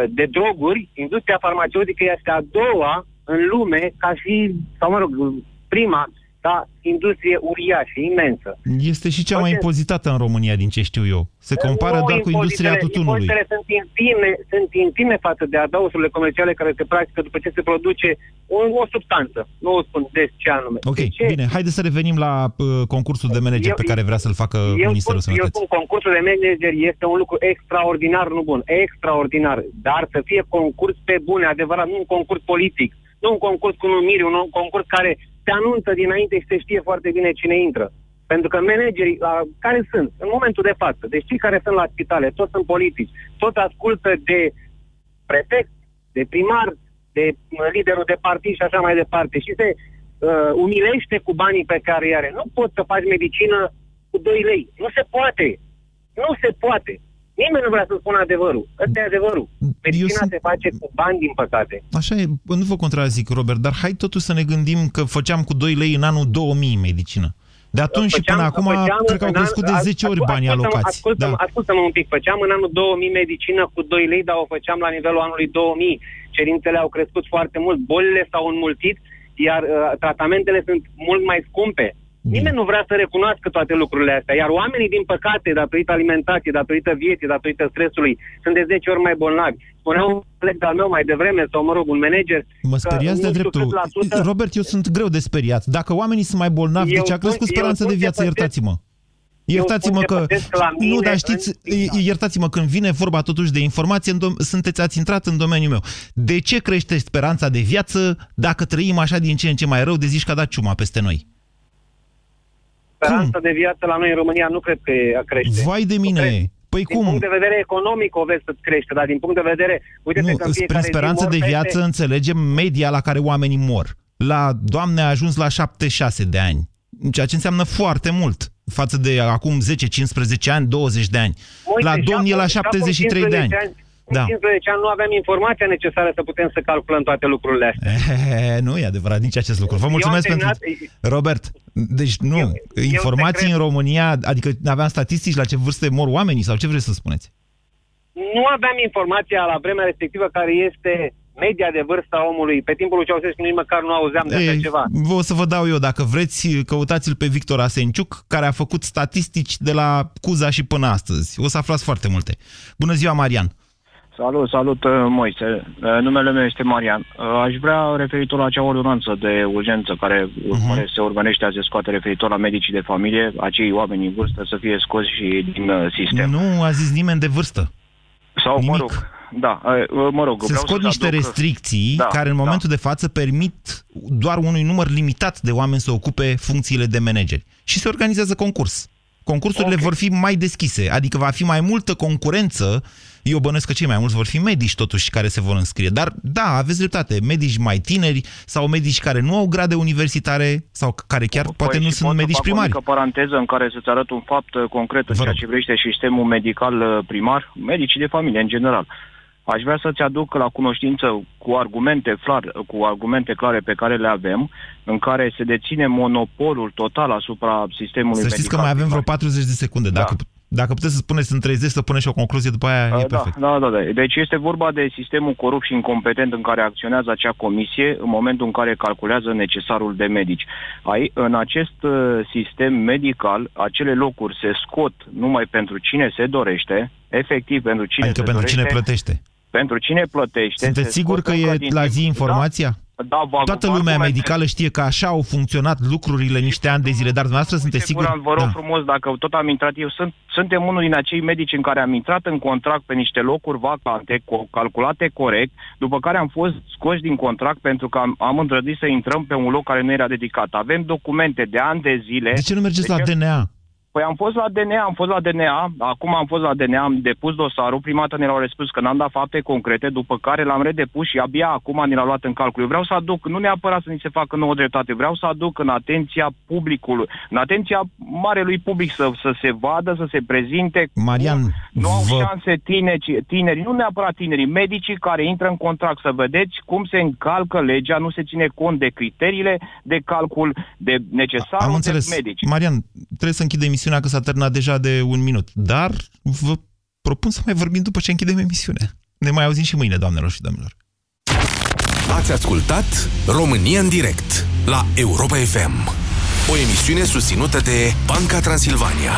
de droguri, industria farmaceutică este a doua în lume ca și, sau mă rog, prima, ca industrie uriașă, imensă. Este și cea mai impozitată în România, din ce știu eu. Se compară Nu, doar cu industria impozitele- tutunului. Impozitele sunt infime, sunt infime față de adausurile comerciale care se practică după ce se produce o, o substanță. Nu o spun des ce anume. Ok, De ce? bine, haideți să revenim la uh, concursul de manager Eu- pe care vrea să-l facă eu Ministerul spun, eu Sănătății. spun, concursul de manager este un lucru extraordinar, nu bun, extraordinar, dar să fie concurs pe bune, adevărat, nu un concurs politic, nu un concurs cu numiri, un concurs care se anunță dinainte și se știe foarte bine cine intră. Pentru că managerii la, care sunt în momentul de față, deci cei care sunt la spitale, toți sunt politici, toți ascultă de prefect, de primar, de uh, liderul de partid și așa mai departe și se uh, umilește cu banii pe care îi are. Nu poți să faci medicină cu 2 lei. Nu se poate. Nu se poate. Nimeni nu vrea să spună adevărul. Ăsta e adevărul. Medicina sunt- se face cu bani, din păcate. Așa e, bă, nu vă contrazic, Robert, dar hai totuși să ne gândim că făceam cu 2 lei în anul 2000 medicină. De atunci și Făceam- până acum, făceam cred că au în crescut de an- 10 ori ascult- banii ascultă-mă- alocați. Ascultă-mă, Da. ascultă-mă un pic. Făceam în anul 2000 medicină cu 2 lei, dar o făceam la nivelul anului 2000. Cerințele au crescut foarte mult, bolile s-au înmulțit, iar uh, tratamentele sunt mult mai scumpe. Nimeni nu vrea să recunoască toate lucrurile astea, iar oamenii, din păcate, datorită alimentației, datorită vieții, datorită stresului, sunt de 10 ori mai bolnavi. Spunea un coleg al meu mai devreme, sau mă rog, un manager, Mă că speriați de nu știu dreptul. cât la sută- Robert, eu sunt greu de speriat. Dacă oamenii sunt mai bolnavi, Eu de ce a crescut spun- eu speranța spun de ce viață? pățesc- Iertați-mă. Eu Iertați-mă spun ce că... pățesc la Nu, mine dar știți, în- iertați-mă, când vine vorba totuși de informație, în dom- sunteți, ați intrat în domeniul meu. De ce crește speranța de viață dacă trăim așa din ce în ce mai rău, de zici că a dat ciuma peste noi? Speranța de viață la noi în România nu cred că e- crește. Vai de mine! Păi Din cum? punct de vedere economic o vezi să crește, dar din punct de vedere... Uite Nu, că în spre fiecare zi speranță mor de peste- viață înțelegem media la care oamenii mor. La Doamne a ajuns la 76 de ani, ceea ce înseamnă foarte mult față de acum 10, 15 ani, 20 de ani. Uite, la și domn e acum- la și acum 73 de 15 ani. În Da. 15 ani nu aveam informația necesară să putem să calculăm toate lucrurile astea. Eh, nu e adevărat nici acest lucru. Vă Eu mulțumesc am pentru... terminat- Robert, deci nu, informații în România, adică aveam statistici la ce vârste mor oamenii sau ce vreți să spuneți? Nu aveam informația la vremea respectivă care este media de vârstă a omului. Pe timpul lui Ceaușescu nici măcar nu auzeam de așa Ei, ceva. vă o să vă dau eu, dacă vreți, căutați-l pe Victor Asenciuc, care a făcut statistici de la Cuza și până astăzi. O să aflați foarte multe. Bună ziua, Marian! Salut, salut, uh, Moise. Uh, Numele meu este Marian. Uh, Aș vrea, referitor la acea ordonanță de urgență care, uh-huh. care se urmărește a se scoate referitor la medicii de familie, acei oameni în vârstă să fie scoși și din uh, sistem. Nu a zis nimeni de vârstă. Sau, mă rog, da, uh, mă rog, Se vreau scot să niște aduc- restricții Da, care în da. momentul de față permit doar unui număr limitat de oameni să ocupe funcțiile de manageri. Și se organizează concurs. Concursurile okay. vor fi mai deschise, adică va fi mai multă concurență. Eu bănuiesc că cei mai mulți vor fi medici totuși care se vor înscrie. Dar da, aveți dreptate, medici mai tineri sau medici care nu au grade universitare sau care chiar poate nu și sunt pot să medici fac primari. O mică paranteză în care să-ți arăt un fapt uh, concret în ceea ce privește sistemul medical uh, primar, medicii de familie în general. Aș vrea să-ți aduc la cunoștință cu argumente, clar, cu argumente clare pe care le avem, în care se deține monopolul total asupra sistemului Să medical. știți că mai avem vreo 40 de secunde. Dacă, dacă puteți să spuneți în 30, să puneți și o concluzie, după aia e Uh, Da, perfect. da, da, da. Deci este vorba de sistemul corupt și incompetent în care acționează acea comisie în momentul în care calculează necesarul de medici. Ai, în acest uh, sistem medical, acele locuri se scot numai pentru cine se dorește, efectiv pentru cine Adică se pentru dorește, cine plătește. pentru cine plătește. Sunteți se sigur scot că încă e din la timp- zi informația? Da, da vă, Toată vă lumea argumentez. medicală știe că așa au funcționat lucrurile niște ani de zile, dar dumneavoastră sunteți siguri? Siguran, vă rog Da. frumos, dacă tot am intrat eu, sunt, suntem unul din acei medici în care am intrat în contract pe niște locuri vacante, co- calculate corect, după care am fost scoși din contract pentru că am, am îndrăzit să intrăm pe un loc care nu era dedicat. Avem documente de ani de zile. De ce nu mergeți la Deci- DNA? Păi am fost la DNA, am fost la DNA, acum am fost la DNA, am depus dosarul, prima dată ne l-au răspuns că n-am dat fapte concrete, după care l-am redepus și abia acum ni l-a luat în calcul. Eu vreau să aduc, nu neapărat să ni se facă nouă dreptate, vreau să aduc în atenția publicului, în atenția marelui public să, să se vadă, să se prezinte Marian, nu au vă- șanse tineri, tineri, nu neapărat tinerii, medicii care intră în contract, să vedeți cum se încalcă legea, nu se ține cont de criteriile de calcul de necesar Am de înțeles. medici. Marian, trebuie să închid emisiunea că s-a terminat deja de un minut, dar vă propun să mai vorbim după ce închidem emisiunea. Ne mai auzim și mâine, doamnelor și domnilor. Ați ascultat România în direct la Europa FM. O emisiune susținută de Banca Transilvania.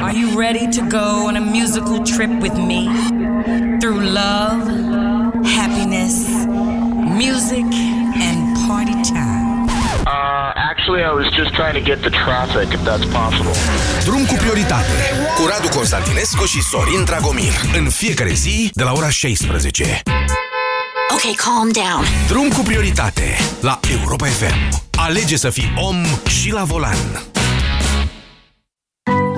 Are you ready to go on a musical trip with me? Through love, happiness, music, actually, I was just trying to get the traffic, if that's possible. Drum cu prioritate cu Radu Constantinescu și Sorin Dragomir. În fiecare zi de la ora 16. Okay, calm down. Drum cu prioritate la Europa FM. Alege să fii om și la volan.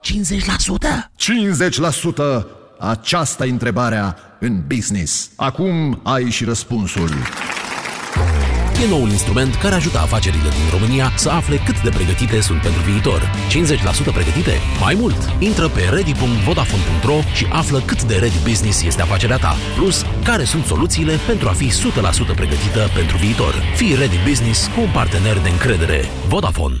50%? 50%? Aceasta e întrebarea în business. Acum ai și răspunsul. E noul instrument care ajută afacerile din România să afle cât de pregătite sunt pentru viitor. 50% pregătite? Mai mult! Intră pe ready.vodafone.ro și află cât de ready business este afacerea ta. Plus, care sunt soluțiile pentru a fi 100% pregătită pentru viitor. Fii ready business cu un partener de încredere. Vodafone.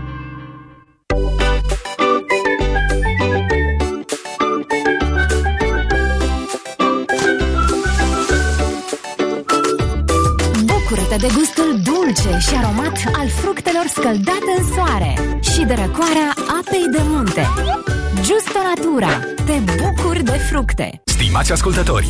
Bucură-te de gustul dulce și aromat al fructelor scăldate în soare și de răcoarea apei de munte. Justo Natura. Te bucuri de fructe! Stimați ascultători,